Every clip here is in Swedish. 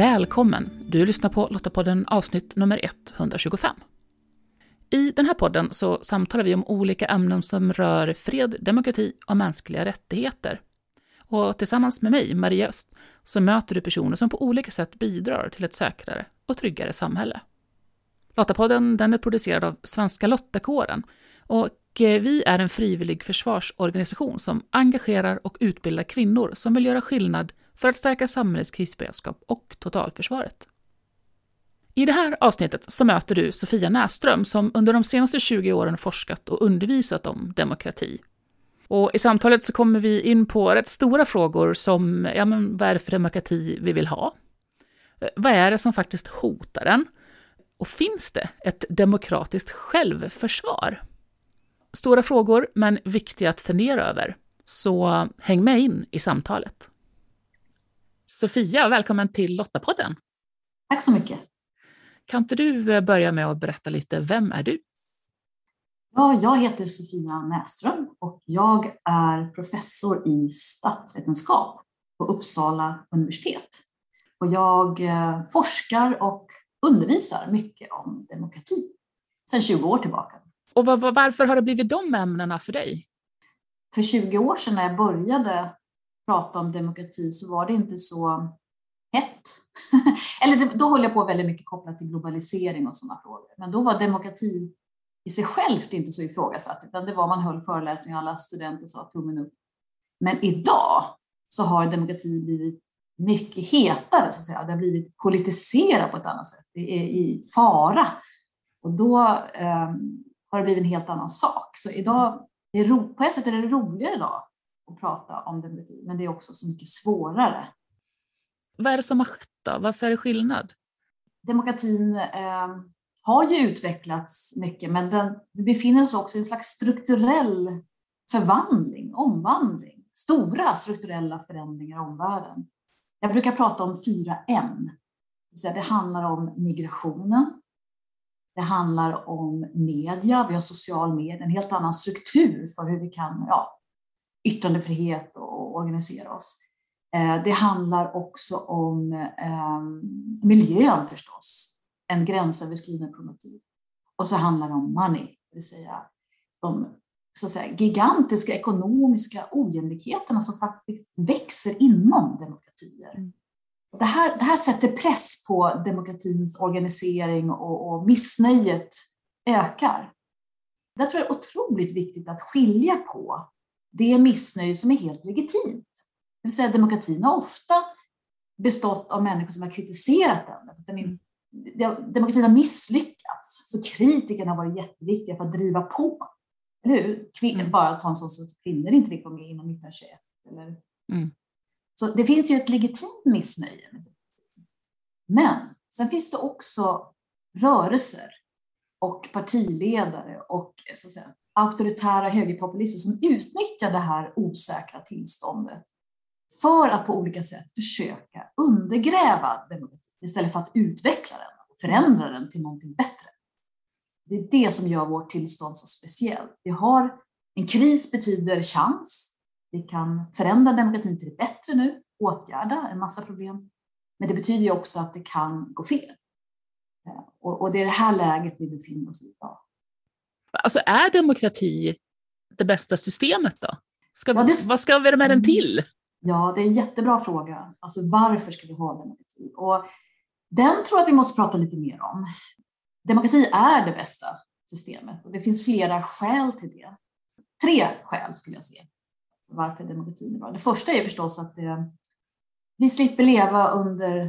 Välkommen! Du lyssnar på Lottapodden avsnitt nummer 125. I den här podden så samtalar vi om olika ämnen som rör fred, demokrati och mänskliga rättigheter. Och tillsammans med mig, Maria Öst, så möter du personer som på olika sätt bidrar till ett säkrare och tryggare samhälle. Lottapodden den är producerad av Svenska Lottakåren och eh, vi är en frivillig försvarsorganisation som engagerar och utbildar kvinnor som vill göra skillnad för att stärka samhällets krisberedskap och totalförsvaret. I det här avsnittet så möter du Sofia Näström som under de senaste 20 åren forskat och undervisat om demokrati. Och I samtalet så kommer vi in på rätt stora frågor som ja, men vad är det för demokrati vi vill ha? Vad är det som faktiskt hotar den? Och finns det ett demokratiskt självförsvar? Stora frågor, men viktiga att fundera över. Så häng med in i samtalet. Sofia, välkommen till Lottapodden. Tack så mycket. Kan inte du eh, börja med att berätta lite, vem är du? Ja, jag heter Sofia Näström och jag är professor i statsvetenskap på Uppsala universitet. Och jag eh, forskar och undervisar mycket om demokrati sedan 20 år tillbaka. Och varför har det blivit de ämnena för dig? För 20 år sedan när jag började prata om demokrati så var det inte så hett. Eller då höll jag på väldigt mycket kopplat till globalisering och sådana frågor. Men då var demokrati i sig självt inte så ifrågasatt, utan det var man höll föreläsningar och alla studenter sa tummen upp. Men idag så har demokrati blivit mycket hetare, så att säga. det har blivit politiserat på ett annat sätt. Det är i fara. Och då eh, har det blivit en helt annan sak. Så idag, är ro, på ett sätt är det roligare idag att prata om demokrati, men det är också så mycket svårare. Vad är det som har skett då? Varför är det skillnad? Demokratin eh, har ju utvecklats mycket, men den, vi befinner oss också i en slags strukturell förvandling, omvandling. Stora strukturella förändringar i omvärlden. Jag brukar prata om fyra M. Det handlar om migrationen. Det handlar om media, vi har social media, en helt annan struktur för hur vi kan ja, yttrandefrihet och organisera oss. Eh, det handlar också om ehm, miljön förstås, en gränsöverskridande problematik. Och så handlar det om money, det vill säga de så att säga, gigantiska ekonomiska ojämlikheterna som faktiskt växer inom demokratier. Mm. Det här, det här sätter press på demokratins organisering och, och missnöjet ökar. Det tror jag är otroligt viktigt att skilja på det missnöje som är helt legitimt. Det vill säga demokratin har ofta bestått av människor som har kritiserat den. demokratin har misslyckats, så kritikerna har varit jätteviktiga för att driva på. Eller hur? Kvin mm. Bara ta en sån sak som kvinnor inte fick vara med inom 1921. Eller? Mm. Så det finns ju ett legitimt missnöje. Men sen finns det också rörelser och partiledare och så att säga, auktoritära högerpopulister som utnyttjar det här osäkra tillståndet för att på olika sätt försöka undergräva demokratin istället för att utveckla den och förändra den till någonting bättre. Det är det som gör vårt tillstånd så speciellt. Vi har en kris betyder chans. Vi kan förändra demokratin till det bättre nu, åtgärda en massa problem. Men det betyder ju också att det kan gå fel. Eh, och det är det här läget vi befinner oss i idag. Alltså är demokrati det bästa systemet då? Ska, ja, det... Vad ska vi med den mm. till? Ja, det är en jättebra fråga. Alltså varför ska vi ha demokrati? Och den tror jag att vi måste prata lite mer om. Demokrati är det bästa systemet och det finns flera skäl till det. Tre skäl skulle jag säga varför demokratin är bra. Det första är förstås att eh, vi slipper leva under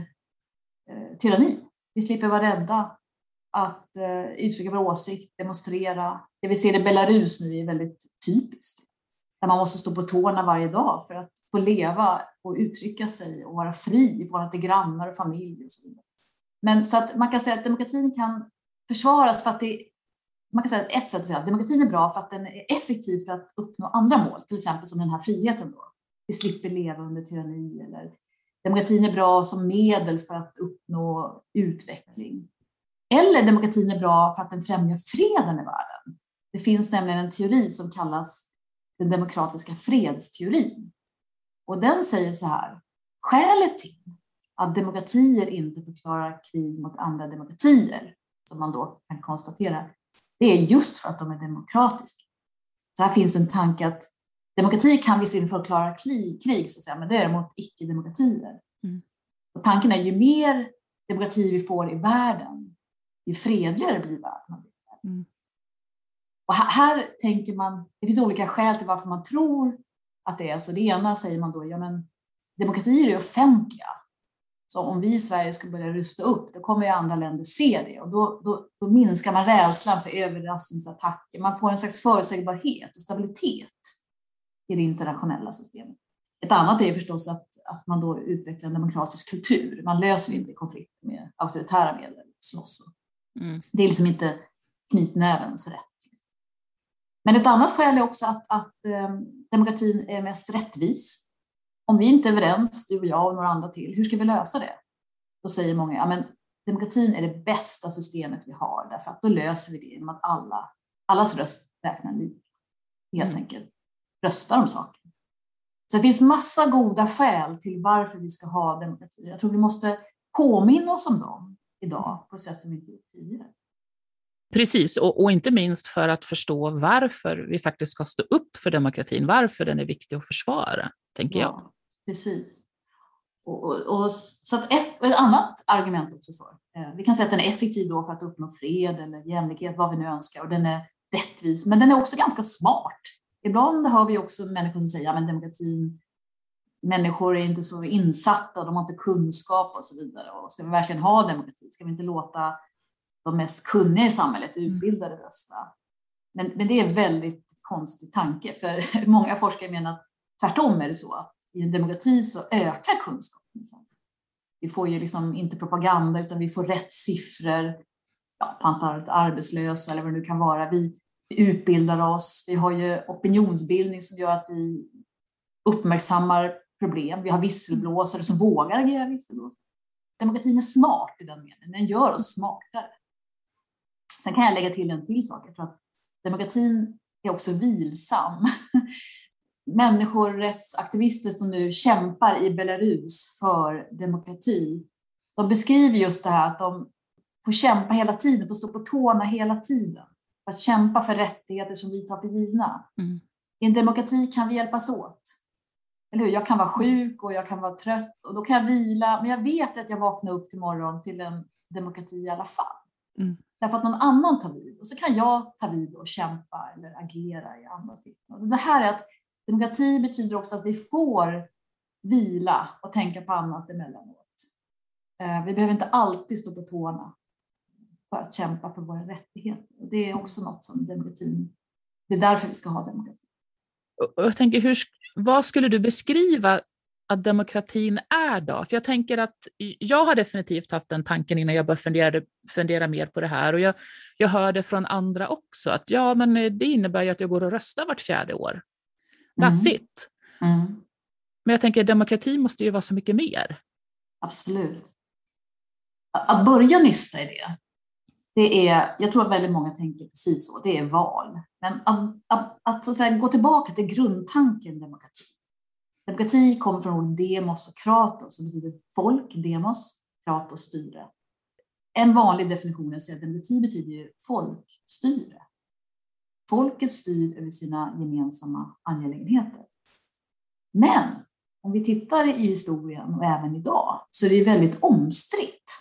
eh, tyranni. Vi slipper vara rädda att eh, uttrycka vår åsikt, demonstrera. Det vi ser i Belarus nu är väldigt typiskt. Där man måste stå på tårna varje dag för att få leva och uttrycka sig och vara fri i förhållande till grannar och familj och så vidare. Men så att man kan säga att demokratin kan försvaras för att det man kan säga att ett sätt att säga att demokratin är bra för att den är effektiv för att uppnå andra mål, till exempel som den här friheten då. Vi slipper leva under tyranni eller demokratin är bra som medel för att uppnå utveckling. Eller demokratin är bra för att den främjar freden i världen. Det finns nämligen en teori som kallas den demokratiska fredsteorin. Och den säger så här, skälet till att demokratier inte förklarar krig mot andra demokratier, som man då kan konstatera, det är just för att de är demokratiska. Så här finns en tanke att demokrati kan visserligen förklara krig, krig så att säga, men det är mot icke-demokratier. Mm. Och tanken är ju mer demokrati vi får i världen, ju fredligare blir världen. Mm. Och här, här, tänker man, det finns olika skäl till varför man tror att det är så. Det ena säger man då, ja men demokratier är offentliga. Så om vi i Sverige ska börja rusta upp, då kommer ju andra länder se det och då, då, då minskar man rädslan för överraskningsattacker. Man får en slags förutsägbarhet och stabilitet i det internationella systemet. Ett annat är förstås att, att man då utvecklar en demokratisk kultur. Man löser inte konflikter med auktoritära medel, slåss. Mm. Det är liksom inte knytnävens rätt. Men ett annat skäl är också att, att eh, demokratin är mest rättvis. Om vi inte är överens, du och jag och några andra till, hur ska vi lösa det? Då säger många, ja men demokratin är det bästa systemet vi har, därför att då löser vi det genom att alla, allas röst räknar lika. Helt mm. enkelt röstar om saker. Så det finns massa goda skäl till varför vi ska ha demokrati. Jag tror vi måste påminna oss om dem idag på ett sätt som vi inte gjort tidigare. Precis, och, och, inte minst för att förstå varför vi faktiskt ska stå upp för demokratin, varför den är viktig att försvara, tänker ja, jag. Precis. Och, och, och, så att ett, ett annat argument också för, eh, vi kan säga att den är effektiv då för att uppnå fred eller jämlikhet, vad vi nu önskar, och den är rättvis, men den är också ganska smart. Ibland hör vi också människor som säger att demokratin, människor är inte så insatta, de har inte kunskap och så vidare. Och ska vi verkligen ha demokrati? Ska vi inte låta de mest kunniga i samhället, mm. utbildade rösta? Men, men det är en väldigt konstig tanke, för många forskare menar att tvärtom är det så att i en demokrati så ökar kunskapen. Vi får ju liksom inte propaganda utan vi får rätt siffror ja, på antalet arbetslösa eller vad det nu kan vara. Vi, vi utbildar oss, vi har ju opinionsbildning som gör att vi uppmärksammar problem. Vi har visselblåsare som vågar agera visselblåsare. Demokratin är smart i den meningen, den gör oss smartare. Sen kan jag lägga till en till sak, jag tror att demokratin är också vilsam. Människorättsaktivister som nu kämpar i Belarus för demokrati, de beskriver just det här att de får kämpa hela tiden, får stå på tårna hela tiden att kämpa för rättigheter som vi tar för givna. Mm. I en demokrati kan vi hjälpas åt. Eller hur? Jag kan vara sjuk och jag kan vara trött och då kan jag vila, men jag vet att jag vaknar upp till morgon till en demokrati i alla fall. Mm. Därför att någon annan tar vid och så kan jag ta vid och kämpa eller agera i andra tillfällen. Det här är att demokrati betyder också att vi får vila och tänka på annat emellanåt. Eh, vi behöver inte alltid stå på tårna för att kämpa för våra rättigheter. Det är också något som demokratin, det är därför vi ska ha demokrati. Jag tänker, hur, vad skulle du beskriva att demokratin är då? För jag tänker att jag har definitivt haft den tanken innan jag började fundera, fundera mer på det här och jag, jag hör det från andra också att ja, men det innebär ju att jag går och röstar vart fjärde år. That's mm. it. Mm. Men jag tänker demokrati måste ju vara så mycket mer. Absolut. Att börja nysta i det, det är, jag tror att väldigt många tänker precis så, det är val. Men att, att, att, att säga, gå tillbaka till grundtanken demokrati. Demokrati kommer från ordet demos och kratos, som betyder folk, demos, kratos, styre. En vanlig definition är att demokrati betyder ju folkstyre. Folket styr över sina gemensamma angelägenheter. Men om vi tittar i historien och även idag så är det väldigt omstritt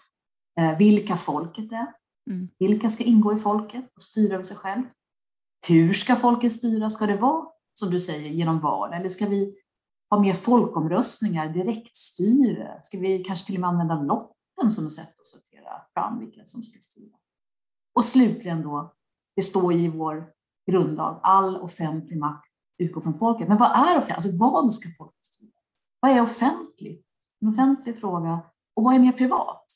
eh, vilka folket är, Mm. Vilka ska ingå i folket och styra över sig själv? Hur ska folket styra? Ska det vara, som du säger, genom val? Eller ska vi ha mer folkomröstningar, direktstyre? Ska vi kanske till och med använda lotten som ett sätt att sortera fram vilka som ska styra? Och slutligen då, det står i vår grundlag, all offentlig makt utgår från folket. Men vad är offentligt? Alltså vad ska folket styra? Vad är offentligt? En offentlig fråga. Och vad är mer privat?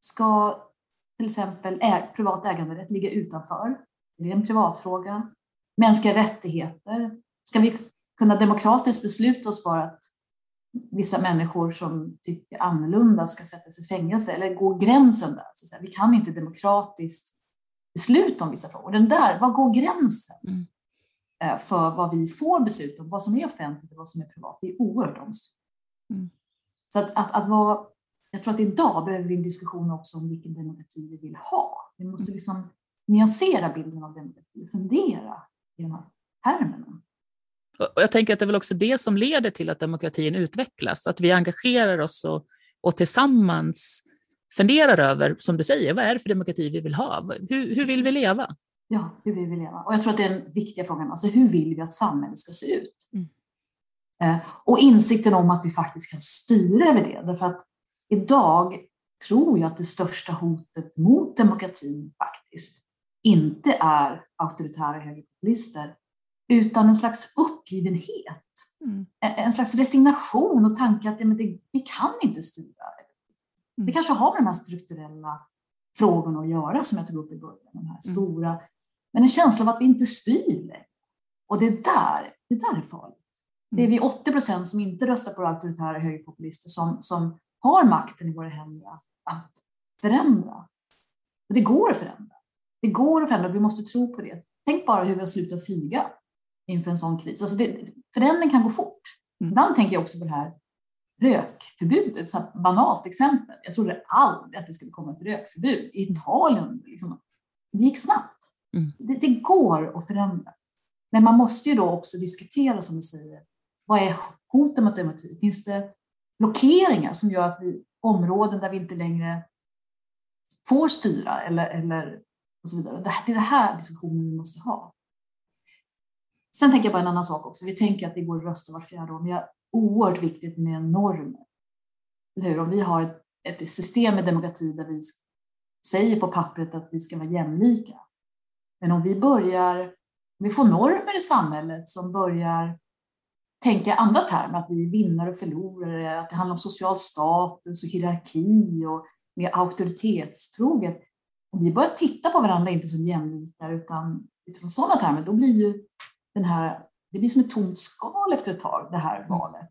Ska till exempel äg, privat äganderätt ligga utanför? Det är en privatfråga. Mänskliga rättigheter. Ska vi kunna demokratiskt besluta oss för att vissa människor som tycker annorlunda ska sättas i fängelse? Eller går gränsen där? Så vi kan inte demokratiskt besluta om vissa frågor. Den där, var går gränsen? Mm. Eh, för vad vi får besluta om, vad som är offentligt och vad som är privat. Det är oerhört omstritt. Mm. Så att, att, att vara jag tror att idag behöver vi en diskussion också om vilken demokrati vi vill ha. Vi måste liksom nyansera bilden av demokrati och fundera i de här termerna. Och jag tänker att det är väl också det som leder till att demokratin utvecklas, att vi engagerar oss och, och tillsammans funderar över, som du säger, vad är det för demokrati vi vill ha? Hur, hur vill vi leva? Ja, hur vill vi leva? Och jag tror att det är den viktiga frågan, alltså hur vill vi att samhället ska se ut? Mm. Eh, och insikten om att vi faktiskt kan styra över det, därför att idag tror jag att det största hotet mot demokratin faktiskt inte är auktoritära högerpopulister, utan en slags uppgivenhet. Mm. En slags resignation och tanke att ja, men det, vi kan inte styra. Mm. Det kanske har med de här strukturella frågorna att göra som jag tog upp i början. De här mm. stora, men en känsla av att vi inte styr längre. Och det där, det där är farligt. Det är vi 80 procent som inte röstar på auktoritära högerpopulister som, som har makten i våra händer att, att förändra. Och det går att förändra. Det går att förändra, vi måste tro på det. Tänk bara hur vi har slutat flyga inför en sån kris. Alltså det, förändring kan gå fort. Mm. Ibland tänker jag också på det här rökförbudet, ett banalt exempel. Jag trodde aldrig att det skulle komma ett rökförbud. I Italien, liksom, det gick snabbt. Mm. Det, det, går att förändra. Men man måste ju då också diskutera, som du säger, vad är hoten mot demokrati? Finns det blockeringar som gör att vi områden där vi inte längre får styra eller, eller och så vidare. Det är det här diskussionen vi måste ha. Sen tänker jag på en annan sak också. Vi tänker att vi går och röstar vart fjärde år, men det är oerhört viktigt med normer. Hur? Om vi har ett, ett system med demokrati där vi säger på pappret att vi ska vara jämlika. Men om vi börjar, om vi får normer i samhället som börjar tänka i andra termer, att vi är vinnare och förlorare, att det handlar om social status och hierarki och mer auktoritetstroget. Om vi börjar titta på varandra inte som jämlikar utan utifrån sådana termer, då blir ju den här, det blir som ett tomt skal efter ett tag, det här mm. valet.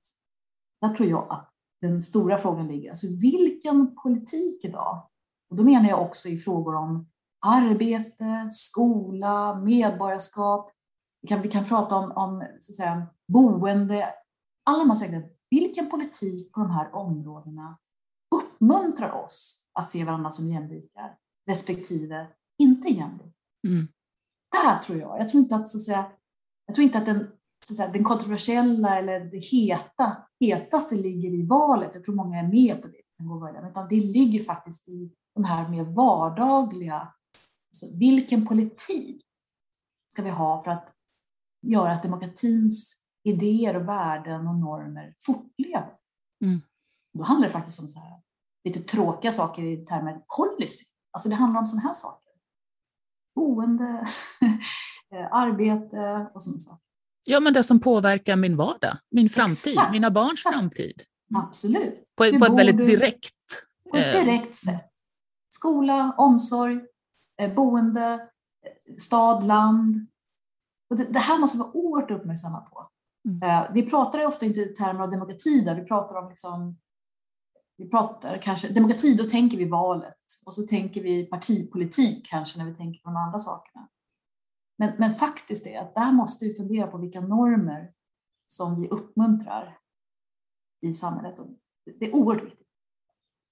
Där tror jag att den stora frågan ligger. Alltså vilken politik idag? Och då menar jag också i frågor om arbete, skola, medborgarskap. Vi kan, vi kan prata om, om så att säga, boende. Alla de här sakerna. Vilken politik på de här områdena uppmuntrar oss att se varandra som jämlikar respektive inte jämlikar? Mm. Där tror jag. Jag tror inte att, så att säga, jag tror inte att den, så att säga, den kontroversiella eller det heta, hetaste ligger i valet. Jag tror många är med på det. Utan det ligger faktiskt i de här mer vardagliga. Alltså, vilken politik ska vi ha för att göra att demokratins idéer och värden och normer fortlever? Mm. Då handlar det faktiskt om så här, lite tråkiga saker i termer policy. Alltså det handlar om sådana här saker. Boende, arbete och sådana saker. Ja, men det som påverkar min vardag, min framtid, exakt, mina barns exakt. framtid. Absolut. På, på ett väldigt direkt... På ett eh, direkt sätt. Skola, omsorg, eh, boende, stad, land. Och det, det här måste vi vara oerhört uppmärksamma på. Mm. Vi pratar ofta inte i termer av demokrati där, vi pratar om liksom, vi pratar kanske, demokrati, då tänker vi valet och så tänker vi partipolitik kanske när vi tänker på de andra sakerna. Men, men faktiskt är att där måste vi fundera på vilka normer som vi uppmuntrar i samhället. Och det är oerhört viktigt.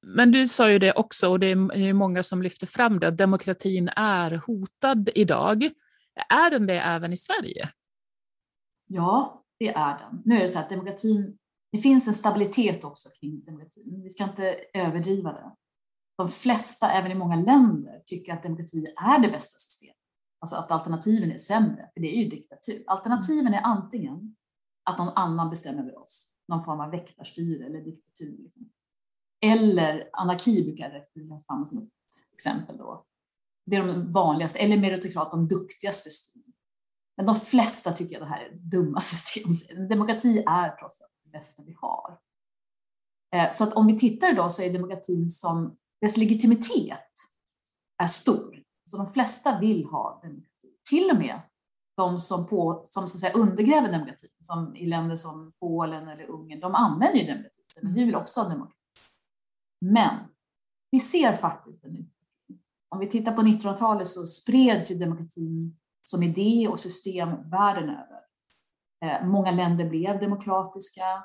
Men du sa ju det också, och det är många som lyfter fram det, att demokratin är hotad idag. Är den det även i Sverige? Ja, det är den. Nu är det så att demokratin, det finns en stabilitet också kring demokratin. Vi ska inte överdriva det. De flesta, även i många länder, tycker att demokrati är det bästa systemet. Alltså att alternativen är sämre, för det är ju diktatur. Alternativen är antingen att någon annan bestämmer över oss, någon form av väktarstyre eller diktatur. Liksom. Eller anarki brukar räknas fram som ett exempel. Då. Det är de vanligaste, eller meritokrat, de duktigaste systemen. Men de flesta tycker att det här är dumma system. Demokrati är trots allt det bästa vi har. Eh, så att om vi tittar idag så är demokratin som, dess legitimitet är stor. Så de flesta vill ha demokrati. Till och med de som, på, som så att säga, undergräver demokratin, som i länder som Polen eller Ungern, de använder ju demokrati, men vi vill också ha demokrati. Men vi ser faktiskt en utveckling. Om vi tittar på 1900-talet så spreds ju demokratin som idé och system världen över. Eh, många länder blev demokratiska.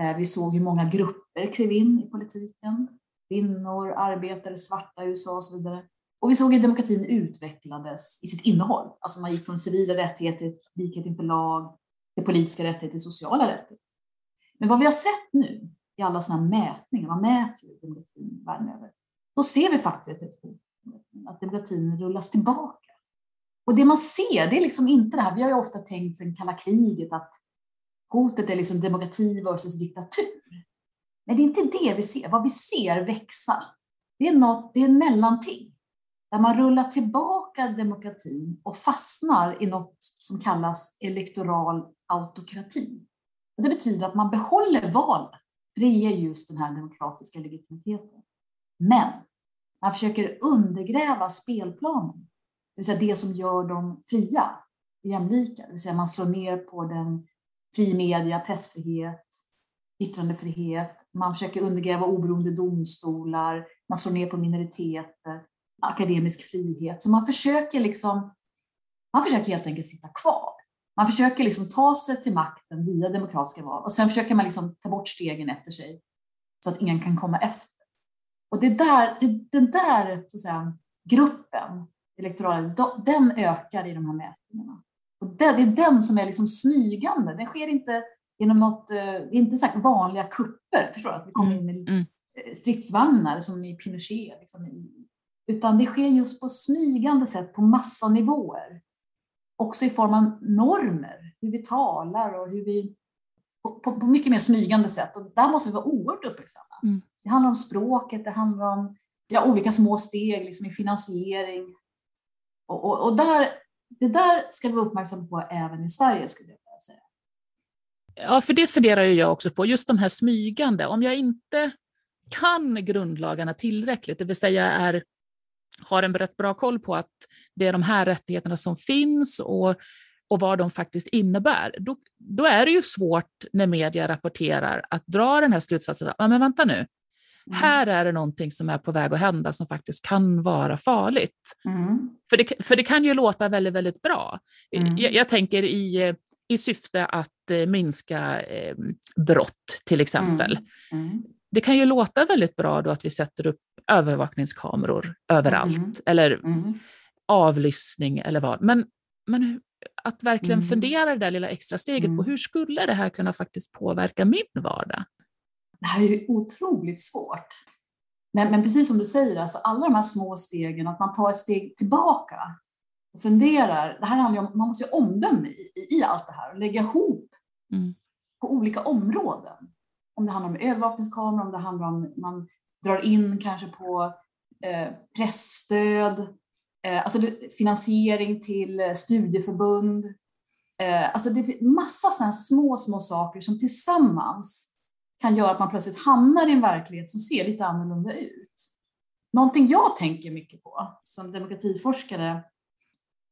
Eh, vi såg hur många grupper klev in i politiken. kvinnor, arbetare, svarta i USA och så vidare. Och vi såg hur demokratin utvecklades i sitt innehåll. Alltså man gick från civila rättigheter, likhet inför lag, till politiska rättigheter, till sociala rättigheter. Men vad vi har sett nu i alla sådana mätningar, man mäter ju demokratin världen över, då ser vi faktiskt ett hot att demokratin rullas tillbaka. Och det man ser, det är liksom inte det här, vi har ju ofta tänkt sedan kalla kriget att hotet är liksom demokrati versus diktatur. Men det är inte det vi ser. Vad vi ser växa, det är, något, det är en mellanting. Där man rullar tillbaka demokratin och fastnar i något som kallas elektoral autokrati. Och det betyder att man behåller valet, för det ger just den här demokratiska legitimiteten. Men man försöker undergräva spelplanen, det vill säga det som gör dem fria, och jämlika. Det vill säga man slår ner på den fri media, pressfrihet, yttrandefrihet. Man försöker undergräva oberoende domstolar. Man slår ner på minoriteter, akademisk frihet. Så man försöker liksom, man försöker helt enkelt sitta kvar. Man försöker liksom ta sig till makten via demokratiska val och sen försöker man liksom ta bort stegen efter sig så att ingen kan komma efter. Och det där, det, den där så säga, gruppen, elektoralen, den ökar i de här mätningarna. Och det, det är den som är liksom smygande. Den sker inte genom något, eh, det är inte så vanliga kupper, förstår du? Att vi kommer mm, in med mm. Stridsvagnar som i Pinochet. Liksom, utan det sker just på smygande sätt på massa nivåer. Också i form av normer, hur vi talar och hur vi på, på, på mycket mer smygande sätt. Och där måste vi vara oerhört uppmärksamma. Mm. Det handlar om språket, det handlar om ja, olika små steg liksom i finansiering. Och, och, och där, det där ska vi vara uppmärksamma på även i Sverige, skulle jag vilja säga. Ja, för det funderar ju jag också på, just de här smygande. Om jag inte kan grundlagarna tillräckligt, det vill säga är, har en rätt bra koll på att det är de här rättigheterna som finns och, och vad de faktiskt innebär, då, då är det ju svårt när media rapporterar att dra den här slutsatsen, ja, men vänta nu, Mm. Här är det någonting som är på väg att hända som faktiskt kan vara farligt. Mm. För, det, för det kan ju låta väldigt, väldigt bra. Mm. Jag, jag, tänker i, i syfte att eh, minska eh, brott till exempel. Mm. Mm. Det kan ju låta väldigt bra då att vi sätter upp övervakningskameror överallt mm. eller avlyssning eller vad. Men, men att verkligen fundera det där lilla extra steget på hur skulle det här kunna faktiskt påverka min vardag? det här är ju otroligt svårt. Men, men precis som du säger, alltså alla de här små stegen, att man tar ett steg tillbaka och funderar. Det här handlar om, man måste ju omdöme i, i, allt det här och lägga ihop mm. på olika områden. Om det handlar om övervakningskameror, om det handlar om man drar in kanske på eh, pressstöd, eh, alltså finansiering till eh, studieförbund. Eh, alltså det är massa sådana små, små saker som tillsammans kan göra att man plötsligt hamnar i en verklighet som ser lite annorlunda ut. Någonting jag tänker mycket på som demokratiforskare,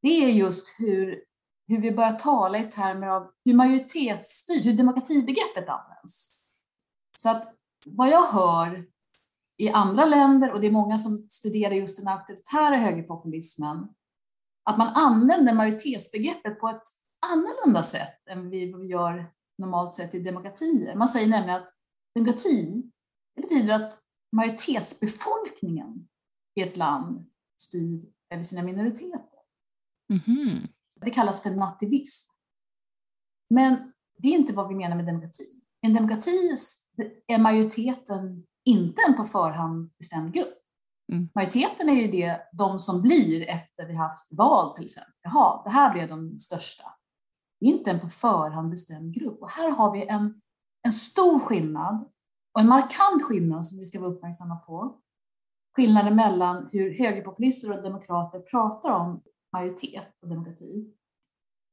det är just hur, hur vi börjar tala i termer av hur majoritetsstyrd, hur demokratibegreppet används. Så att vad jag hör i andra länder, och det är många som studerar just den auktoritära högerpopulismen, att man använder majoritetsbegreppet på ett annorlunda sätt än vi gör normalt sett i demokratier. Man säger nämligen att Demokrati, det betyder att majoritetsbefolkningen i ett land styr över sina minoriteter. Mm-hmm. Det kallas för nativism. Men det är inte vad vi menar med demokrati. I en demokrati är majoriteten inte en på förhand bestämd grupp. Mm. Majoriteten är ju det, de som blir efter vi haft val till exempel. Jaha, det här blev de största. Det är inte en på förhand bestämd grupp. Och här har vi en en stor skillnad och en markant skillnad som vi ska vara uppmärksamma på. Skillnaden mellan hur högerpopulister och demokrater pratar om majoritet och demokrati.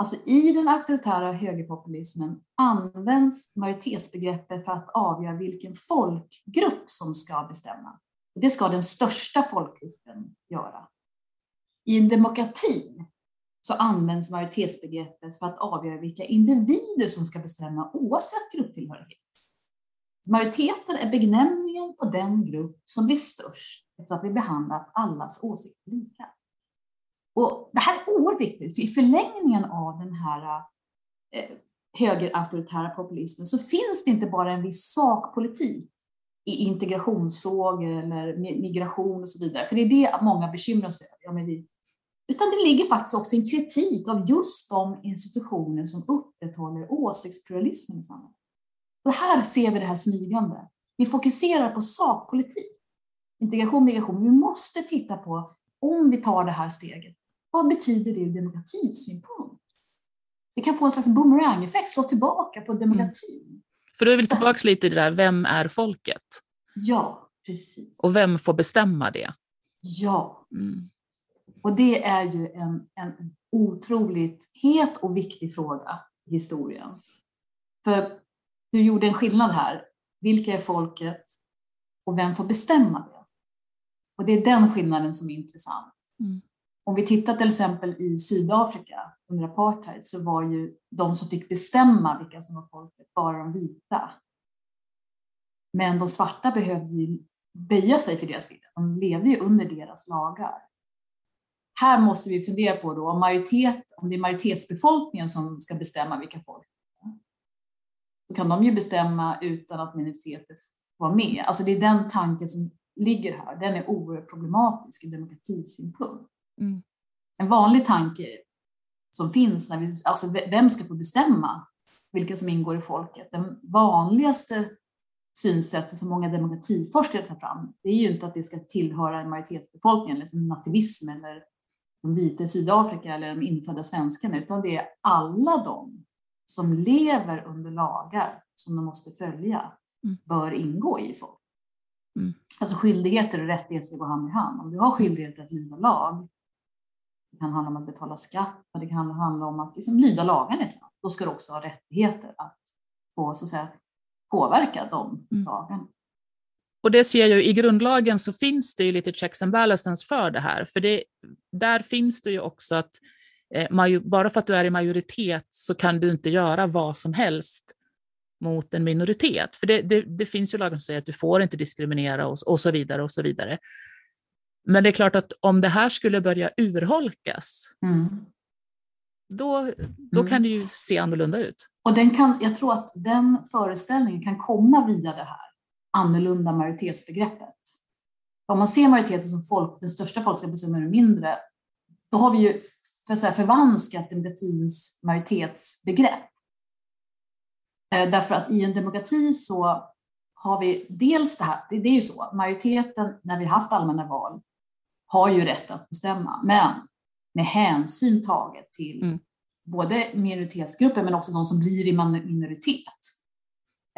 Alltså i den auktoritära högerpopulismen används majoritetsbegreppet för att avgöra vilken folkgrupp som ska bestämma. Det ska den största folkgruppen göra. I en demokrati så används majoritetsbegreppet för att avgöra vilka individer som ska bestämma oavsett grupptillhörighet. Majoriteten är benämningen på den grupp som blir störst efter att vi behandlat allas åsikter lika. Och det här är oerhört viktigt, för i förlängningen av den här eh, högerauktoritära populismen så finns det inte bara en viss sakpolitik i integrationsfrågor eller migration och så vidare. För det är det många bekymrar sig över. utan det ligger faktiskt också en kritik av just de institutioner som upprätthåller åsiktspluralismen i samhället. Och här ser vi det här smygande. Vi fokuserar på sakpolitik, integration, migration. Vi måste titta på, om vi tar det här steget, vad betyder det ur demokratisynpunkt? Det kan få en slags boomerang-effekt, slå tillbaka på demokratin. Mm. För då är vi tillbaka lite i det där, vem är folket? Ja, precis. Och vem får bestämma det? Ja. Mm. Och det är ju en, en otroligt het och viktig fråga i historien. För du gjorde en skillnad här. Vilka är folket och vem får bestämma det? Och det är den skillnaden som är intressant. Mm. Om vi tittar till exempel i Sydafrika under apartheid så var ju de som fick bestämma vilka som var folket bara de vita. Men de svarta behövde ju böja sig för deras vilja. De levde ju under deras lagar. Här måste vi fundera på då om, majoritet, om det är majoritetsbefolkningen som ska bestämma vilka folk då kan de ju bestämma utan att minoriteter var med. Alltså det är den tanken som ligger här. Den är oerhört problematisk ur demokratisynpunkt. Mm. En vanlig tanke som finns när vi, alltså vem ska få bestämma vilka som ingår i folket? Den vanligaste synsättet som många demokratiforskare tar fram, det är ju inte att det ska tillhöra en majoritetsbefolkning, eller som nativism eller de vita i Sydafrika eller de infödda svenskarna, utan det är alla de som lever under lagar som de måste följa mm. bör ingå i folk. Mm. Alltså skyldigheter och rättigheter ska gå hand i hand. Om du har skyldighet att lyda lag, det kan handla om att betala skatt, och det kan handla om att liksom lyda lagarna i. Då ska du också ha rättigheter att få så att säga, påverka de mm. lagarna. Och det ser jag i grundlagen så finns det ju lite checks and balances för det här, för det, där finns det ju också att eh, bara för att du är i majoritet så kan du inte göra vad som helst mot en minoritet. För det, det, det finns ju lagar som säger att du får inte diskriminera och, och, så vidare och så vidare. Men det är klart att om det här skulle börja urholkas, mm. då, då mm. kan det ju se annorlunda ut. Och den kan, jag tror att den föreställningen kan komma via det här annorlunda majoritetsbegreppet. Om man ser majoriteten som folk, den största folkgruppen är mindre, då har vi ju för så här förvanskat demokratins majoritetsbegrepp. Eh, därför att i en demokrati så har vi dels det här, det är ju så, majoriteten när vi haft allmänna val har ju rätt att bestämma, men med hänsyn taget till mm. både minoritetsgrupper men också de som blir i minoritet.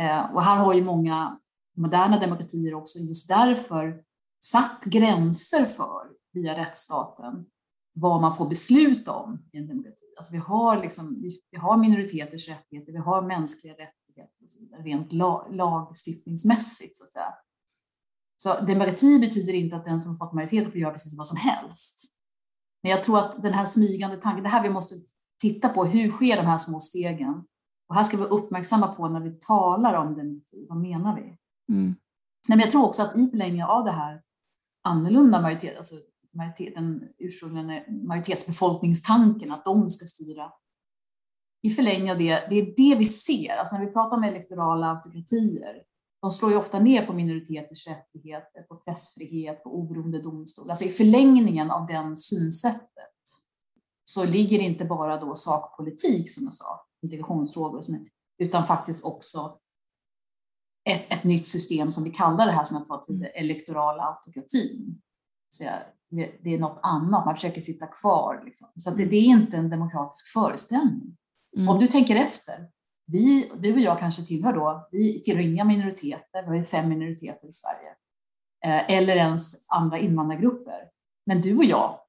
Eh, och här har ju många moderna demokratier också just därför satt gränser för via rättsstaten vad man får besluta om i en demokrati. Alltså vi, har liksom, vi, vi har minoriteters rättigheter, vi har mänskliga rättigheter och så vidare, rent lag, lagstiftningsmässigt. Så, att säga. Så demokrati betyder inte att den som fått majoritet får göra precis vad som helst. Men jag tror att den här smygande tanken, det här vi måste titta på, hur sker de här små stegen? Och här ska vi vara uppmärksamma på när vi talar om demokrati, vad menar vi? Mm. Men jag tror också att i förlängningen av det här annorlunda majoritet, alltså majoritet, den ursprungliga majoritetsbefolkningstanken, att de ska styra. I förlängningen av det, det är det vi ser. Alltså när vi pratar om elektorala autokratier, de slår ju ofta ner på minoriteters rättigheter, på pressfrihet, på oberoende domstol. Alltså i förlängningen av den synsättet så ligger det inte bara då sakpolitik, som jag sa, integrationsfrågor, utan faktiskt också ett, ett nytt system som vi kallar det här, som jag sa tidigare, elektorala autokratin det är något annat, man försöker sitta kvar. Liksom. Så det, det, är inte en demokratisk föreställning. Mm. Om du tänker efter, vi, du och jag kanske tillhör då, vi tillhör inga minoriteter, vi har fem minoriteter i Sverige, eh, eller ens andra invandrargrupper. Men du och jag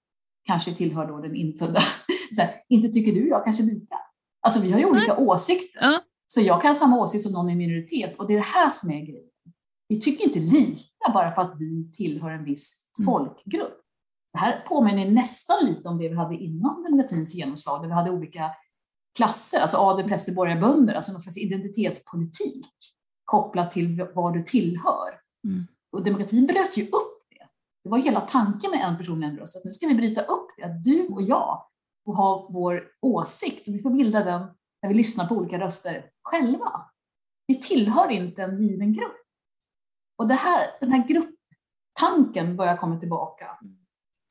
kanske tillhör då den infödda, så här, inte tycker du och jag kanske lika. Alltså vi har ju olika mm. åsikter. Mm. Så jag kan ha samma åsikt som någon i minoritet och det är det här som är grejen. Vi tycker inte lika bara för att vi tillhör en viss mm. folkgrupp. Det här påminner nästan lite om det vi hade innan demokratins genomslag, där vi hade olika klasser, alltså adel, präster, borgare, bönder, alltså någon slags identitetspolitik kopplat till vad du tillhör. Mm. Och demokratin bröt ju upp det. Det var hela tanken med en person, en röst, att nu ska vi bryta upp det, att du och jag får ha vår åsikt och vi får bilda den när vi lyssnar på olika röster själva. Vi tillhör inte en given grupp. Och det här, den här grupptanken börjar komma tillbaka.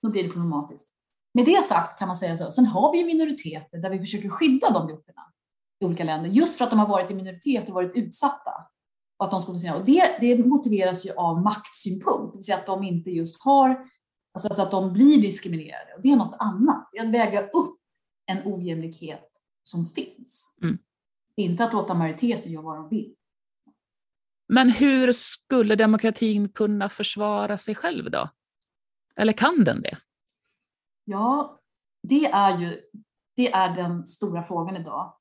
Då blir det problematiskt. Med det sagt kan man säga så, sen har vi minoriteter där vi försöker skydda de grupperna i olika länder, just för att de har varit i minoritet och varit utsatta. Och, att de ska få sina, och det, det motiveras ju av maktsynpunkt, det vill säga att de inte just har, alltså att de blir diskriminerade. Och det är något annat, det är att väga upp en ojämlikhet som finns. Mm. Inte att låta majoriteten göra vad de vill. Men hur skulle demokratin kunna försvara sig själv då? Eller kan den det? Ja, det är ju det är den stora frågan idag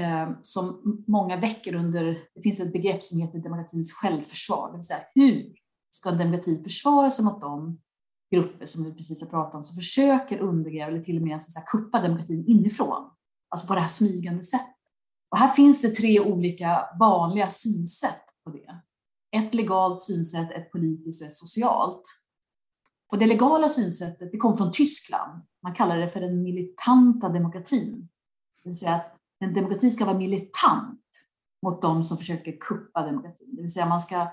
eh, som många väcker under, det finns ett begrepp som heter demokratins självförsvar, det vill säga hur ska demokratin försvara sig mot de grupper som vi precis har pratat om som försöker undergräva eller till och med så kuppa demokratin inifrån, alltså på det här smygande sättet. Och här finns det tre olika vanliga synsätt på det. Ett legalt synsätt, ett politiskt och ett socialt. Och det legala synsättet det kom från Tyskland. Man kallar det för den militanta demokratin. Det vill säga att en demokrati ska vara militant mot de som försöker kuppa demokratin. Det vill säga man ska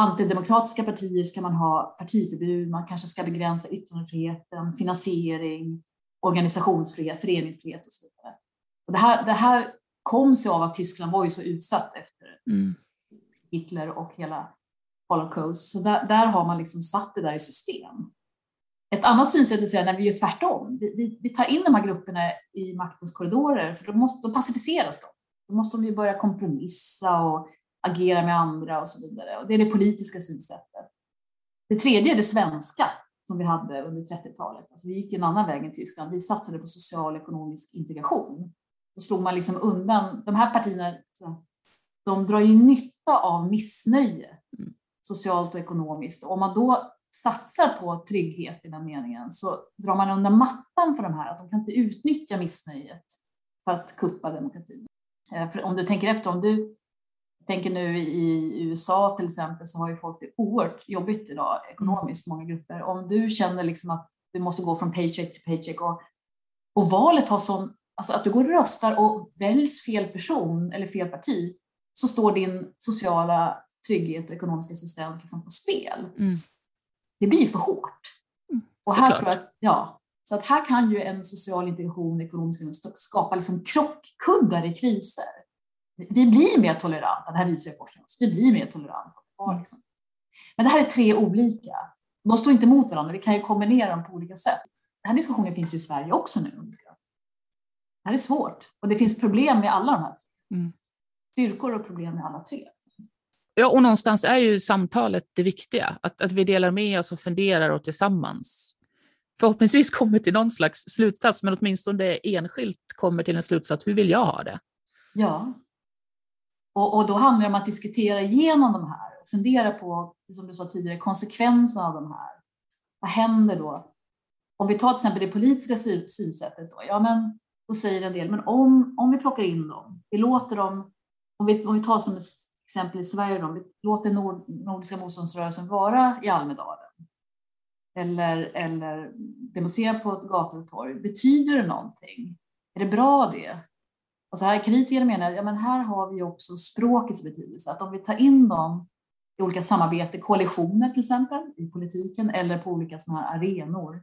antidemokratiska partier ska man ha partiförbud, man kanske ska begränsa yttrandefriheten, finansiering, organisationsfrihet, föreningsfrihet och så vidare. Och det, här, det här kom sig av att Tyskland var ju så utsatt efter mm. Hitler och hela Holocaust. Så där, där, har man liksom satt det där i system. Ett annat synsätt är att säga när vi gör tvärtom. Vi, vi, vi, tar in de här grupperna i maktens korridorer för då, måste, då pacificeras de. Då måste de ju börja kompromissa och agera med andra och så vidare. Och det är det politiska synsättet. Det tredje är det svenska som vi hade under 30-talet. Alltså vi gick en annan väg än Tyskland. Vi satsade på social och ekonomisk integration. Då slog man liksom undan, de här partierna, de drar ju nytta av missnöje socialt och ekonomiskt. Och om man då satsar på trygghet i den meningen så drar man undan mattan för de här, att de kan inte utnyttja missnöjet för att kuppa demokratin. Eh, för om du tänker efter, om du tänker nu i USA till exempel så har ju folk det oerhört jobbigt idag ekonomiskt, många grupper. Om du känner liksom att du måste gå från paycheck till paycheck och, och valet har sån, alltså att du går och röstar och väljs fel person eller fel parti så står din sociala trygghet och ekonomiska assistans liksom på spel. Mm. Det blir för hårt. Mm, och här tror jag, ja, så att här kan ju en social integration och ekonomisk skapa liksom krockkuddar i kriser vi blir mer toleranta, det här visar ju forskningen oss, vi blir mer toleranta. Liksom. Men det här är tre olika. De står inte mot varandra, vi kan ju kombinera dem på olika sätt. Den här diskussionen finns ju i Sverige också nu. Det här är svårt och det finns problem med alla de här. Mm. Styrkor och problem med alla tre. Ja, och någonstans är ju samtalet det viktiga, att, att vi delar med oss och funderar och tillsammans förhoppningsvis kommer till någon slags slutsats, men åtminstone enskilt kommer till en slutsats, hur vill jag ha det? Ja, och, och, då handlar det om att diskutera igenom de här och fundera på, som du sa tidigare, konsekvenserna av de här. Vad händer då? Om vi tar till exempel det politiska synsättet, då, ja men då säger en del, men om, om vi plockar in dem, vi låter dem, om vi, om vi tar som exempel i Sverige, då, låter Nord, Nordiska motståndsrörelsen vara i Almedalen eller, eller demonstrera på gator och torg, betyder det någonting? Är det bra det? Och så här kritiker menar ja men här har vi också språkets betydelse, att om vi tar in dem i olika samarbeten, koalitioner till exempel i politiken eller på olika sådana här arenor,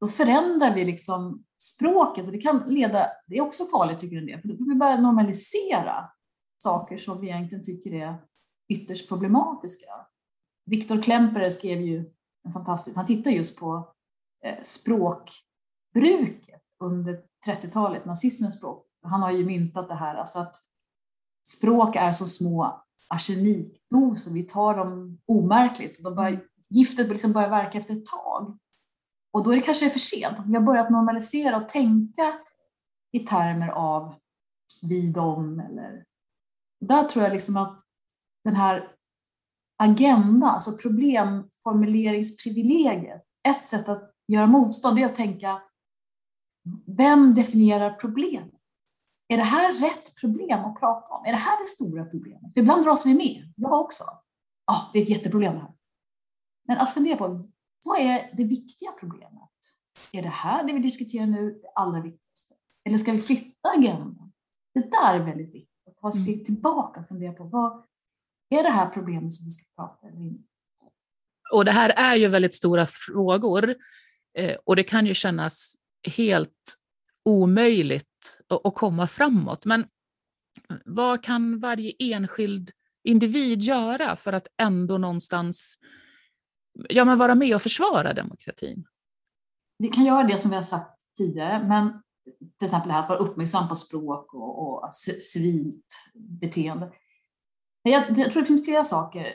då förändrar vi liksom språket och det kan leda, det är också farligt tycker en del, för då kan vi börja normalisera saker som vi egentligen tycker är ytterst problematiska. Viktor Klemperer skrev ju en fantastisk, han tittar just på eh, språkbruket under 30-talet, nazismens språk han har ju myntat det här, alltså att språk är så små arsenikdoser, vi tar dem omärkligt. De börjar, giftet liksom börjar verka efter ett tag. Och då är det kanske för sent. Alltså vi har börjat normalisera och tänka i termer av vi, dem eller... Där tror jag liksom att den här agendan, alltså problemformuleringsprivilegiet, ett sätt att göra motstånd är att tänka vem definierar problemet? Är det här rätt problem att prata om? Är det här det stora problemet? För ibland dras vi med, jag också. Ja, ah, det är ett jätteproblem det här. Men att fundera på, vad är det viktiga problemet? Är det här det vi diskuterar nu det allra viktigaste? Eller ska vi flytta agendan? Det där är väldigt viktigt, ta ett steg mm. tillbaka och fundera på vad, Är det här problemet som vi ska prata om? Och det här är ju väldigt stora frågor eh, och det kan ju kännas helt omöjligt att komma framåt. Men vad kan varje enskild individ göra för att ändå någonstans ja, men vara med och försvara demokratin? Vi kan göra det som vi har sagt tidigare, men till exempel att vara uppmärksam på språk och, och civilt beteende. Jag, jag tror det finns flera saker.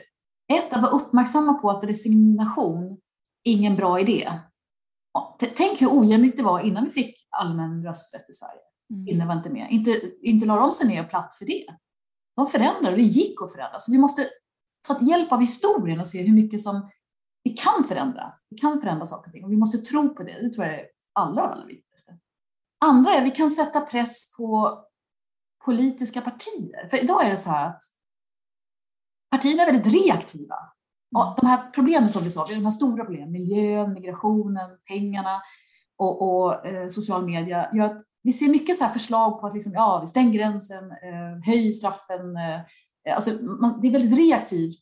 Ett, att vara uppmärksamma på att resignation är ingen bra idé. Tänk hur ojämlikt det var innan vi fick allmän rösträtt i Sverige. Mm. Innan var inte med. Inte, inte la de sig ner platt för det. De förändrade och det gick att förändra. Så vi måste ta hjälp av historien och se hur mycket som vi kan förändra. Vi kan förändra saker och ting och vi måste tro på det. Det tror jag är allra, allra viktigaste. Andra är att vi kan sätta press på politiska partier. För idag är det så här att partierna är väldigt reaktiva. Och mm. de här problemen som vi sa, de här stora problemen, miljön, migrationen, pengarna och, och eh, social media, gör att vi ser mycket så förslag på att liksom, ja, vi stänger gränsen, eh, höj straffen. Eh, alltså, man, det är väldigt reaktivt.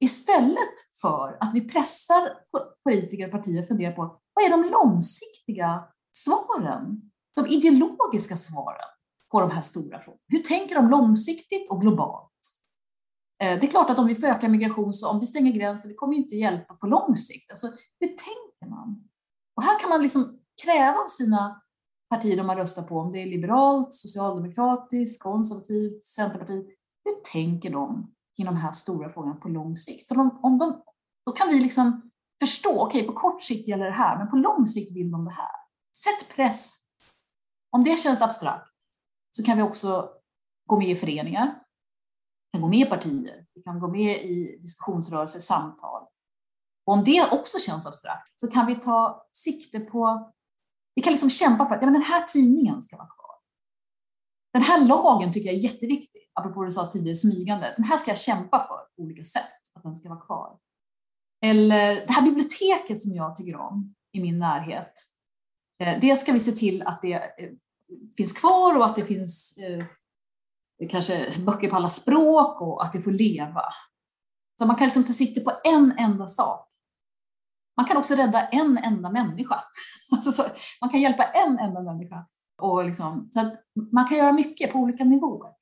Istället för att vi pressar politiker och partier att fundera på vad är de långsiktiga svaren? De ideologiska svaren på de här stora frågorna. Hur tänker de långsiktigt och globalt? Eh, det är klart att om vi får öka migration, så om vi stänger gränsen, det kommer inte hjälpa på lång sikt. Alltså, hur tänker man? Och här kan man liksom kräva av sina partier de man röstar på, om det är liberalt, socialdemokratiskt, konservativt, centerpartiet, hur tänker de kring de här stora frågorna på lång sikt? För om, om de, då kan vi liksom förstå, okej, okay, på kort sikt gäller det här, men på lång sikt vill de det här. Sätt press. Om det känns abstrakt så kan vi också gå med i föreningar, kan gå med i partier, vi kan gå med i diskussionsrörelser, samtal. Och om det också känns abstrakt så kan vi ta sikte på, vi kan liksom kämpa för att ja, men den här tidningen ska vara kvar. Den här lagen tycker jag är jätteviktig, apropå det du sa tidigare, smygande. Den här ska jag kämpa för på olika sätt, att den ska vara kvar. Eller det här biblioteket som jag tycker om i min närhet. Eh, det ska vi se till att det eh, finns kvar och att det finns eh, kanske böcker på alla språk och att det får leva. Så man kan liksom ta sikte på en enda sak. Man kan också rädda en enda människa. Alltså så, man kan hjälpa en enda människa. Och liksom, så att man kan göra mycket på olika nivåer.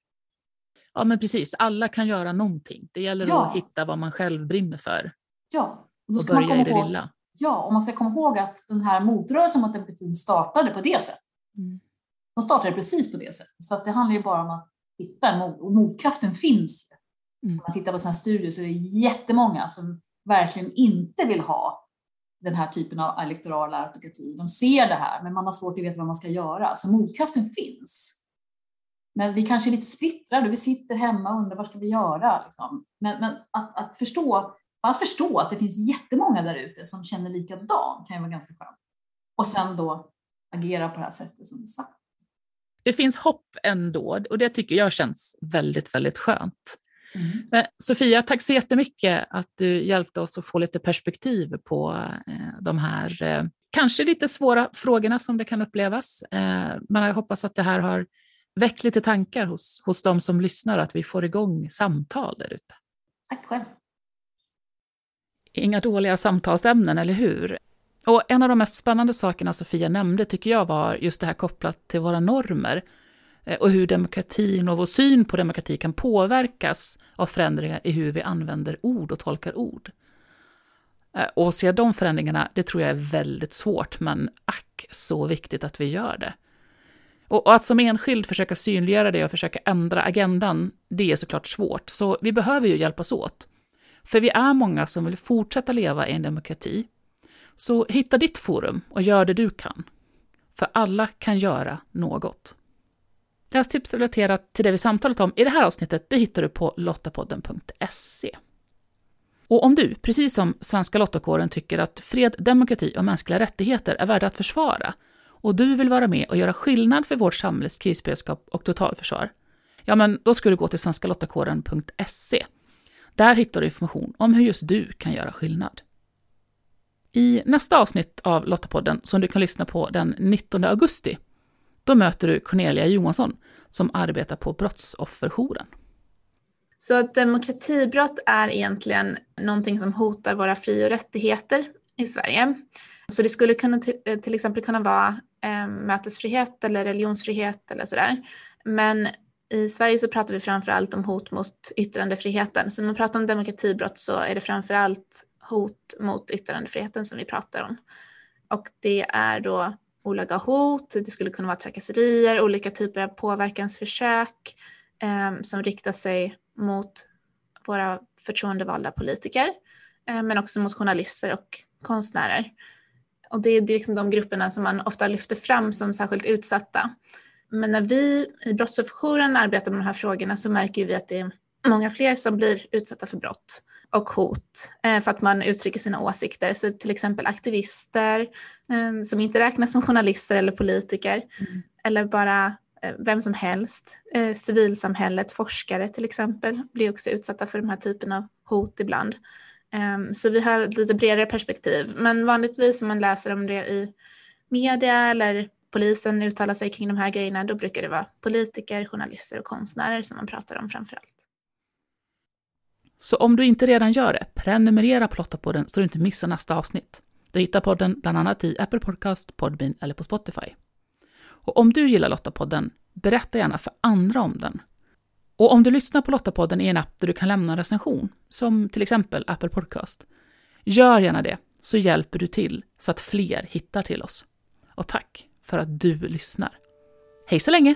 Ja, men precis. Alla kan göra någonting. Det gäller ja. att hitta vad man själv brinner för. Ja. Och, och börja i det ihåg, lilla. Ja, och man ska komma ihåg att den här motrörelsen mot demokratin startade på det sättet. Mm. De startade precis på det sättet. Så att det handlar ju bara om att hitta, och motkraften finns. Mm. Om man tittar på sina studier så är det jättemånga som verkligen inte vill ha den här typen av elektoral autokrati. De ser det här, men man har svårt att veta vad man ska göra. Så motkraften finns. Men vi kanske är lite splittrade, vi sitter hemma och undrar vad ska vi göra? Liksom. Men, men att, att, förstå, att förstå att det finns jättemånga där ute som känner likadant kan ju vara ganska skönt. Och sen då agera på det här sättet som vi sagt det finns hopp ändå och det tycker jag känns väldigt, väldigt skönt. Mm. Sofia, tack så jättemycket att du hjälpte oss att få lite perspektiv på eh, de här eh, kanske lite svåra frågorna som det kan upplevas. Eh, men jag hoppas att det här har väckt lite tankar hos, hos de som lyssnar och att vi får igång samtal där ute. Tack själv. Inga dåliga samtalsämnen, eller hur? Och en av de mest spännande sakerna Sofia nämnde tycker jag var just det här kopplat till våra normer eh, och hur demokratin och vår syn på demokrati kan påverkas av förändringar i hur vi använder ord och tolkar ord. Eh, och att se de förändringarna, det tror jag är väldigt svårt, men ack så viktigt att vi gör det. Och att som enskild försöka synliggöra det och försöka ändra agendan, det är såklart svårt, så vi behöver ju hjälpas åt. För vi är många som vill fortsätta leva i en demokrati, så hitta ditt forum och gör det du kan. För alla kan göra något. Lästips relaterat till det vi samtalat om i det här avsnittet det hittar du på lottapodden.se. Och om du, precis som Svenska Lottakåren, tycker att fred, demokrati och mänskliga rättigheter är värda att försvara och du vill vara med och göra skillnad för vårt samhälles krisberedskap och totalförsvar, ja men då ska du gå till svenskalottakåren.se. Där hittar du information om hur just du kan göra skillnad. I nästa avsnitt av Lottapodden, som du kan lyssna på den 19 augusti, då möter du Cornelia Johansson som arbetar på Brottsofferjouren. Så att demokratibrott är egentligen någonting som hotar våra fri och rättigheter i Sverige. Så det skulle kunna till eh, exempel kunna vara eh, mötesfrihet eller religionsfrihet eller sådär. Men i Sverige så pratar vi framför allt om hot mot yttrandefriheten. Så när man pratar om demokratibrott så är det framför allt hot mot yttrandefriheten som vi pratar om. Och det är då olaga hot, det skulle kunna vara trakasserier, olika typer av påverkansförsök eh, som riktar sig mot våra förtroendevalda politiker, eh, men också mot journalister och konstnärer. Och det är liksom de grupperna som man ofta lyfter fram som särskilt utsatta. Men när vi i Brottsofferjouren arbetar med de här frågorna så märker vi att det är många fler som blir utsatta för brott och hot eh, för att man uttrycker sina åsikter. Så till exempel aktivister eh, som inte räknas som journalister eller politiker mm. eller bara eh, vem som helst. Civilsamhället, forskare till exempel blir också utsatta för de här typen av hot ibland. Ehm, så vi har ett lite bredare perspektiv. Men vanligtvis om man läser om det i media eller polisen uttalar sig kring de här grejerna, då brukar det vara politiker, journalister och konstnärer som man pratar om framför allt. Så om du inte redan gör det, prenumerera på Lottapodden så du inte missar nästa avsnitt. Du hittar podden bland annat i Apple Podcast, Podbean eller på Spotify. Och om du gillar Lottapodden, berätta gärna för andra om den. Och om du lyssnar på Lottapodden i en app där du kan lämna en recension, som till exempel Apple Podcast, gör gärna det så hjälper du till så att fler hittar till oss. Och tack för att du lyssnar. Hej så länge!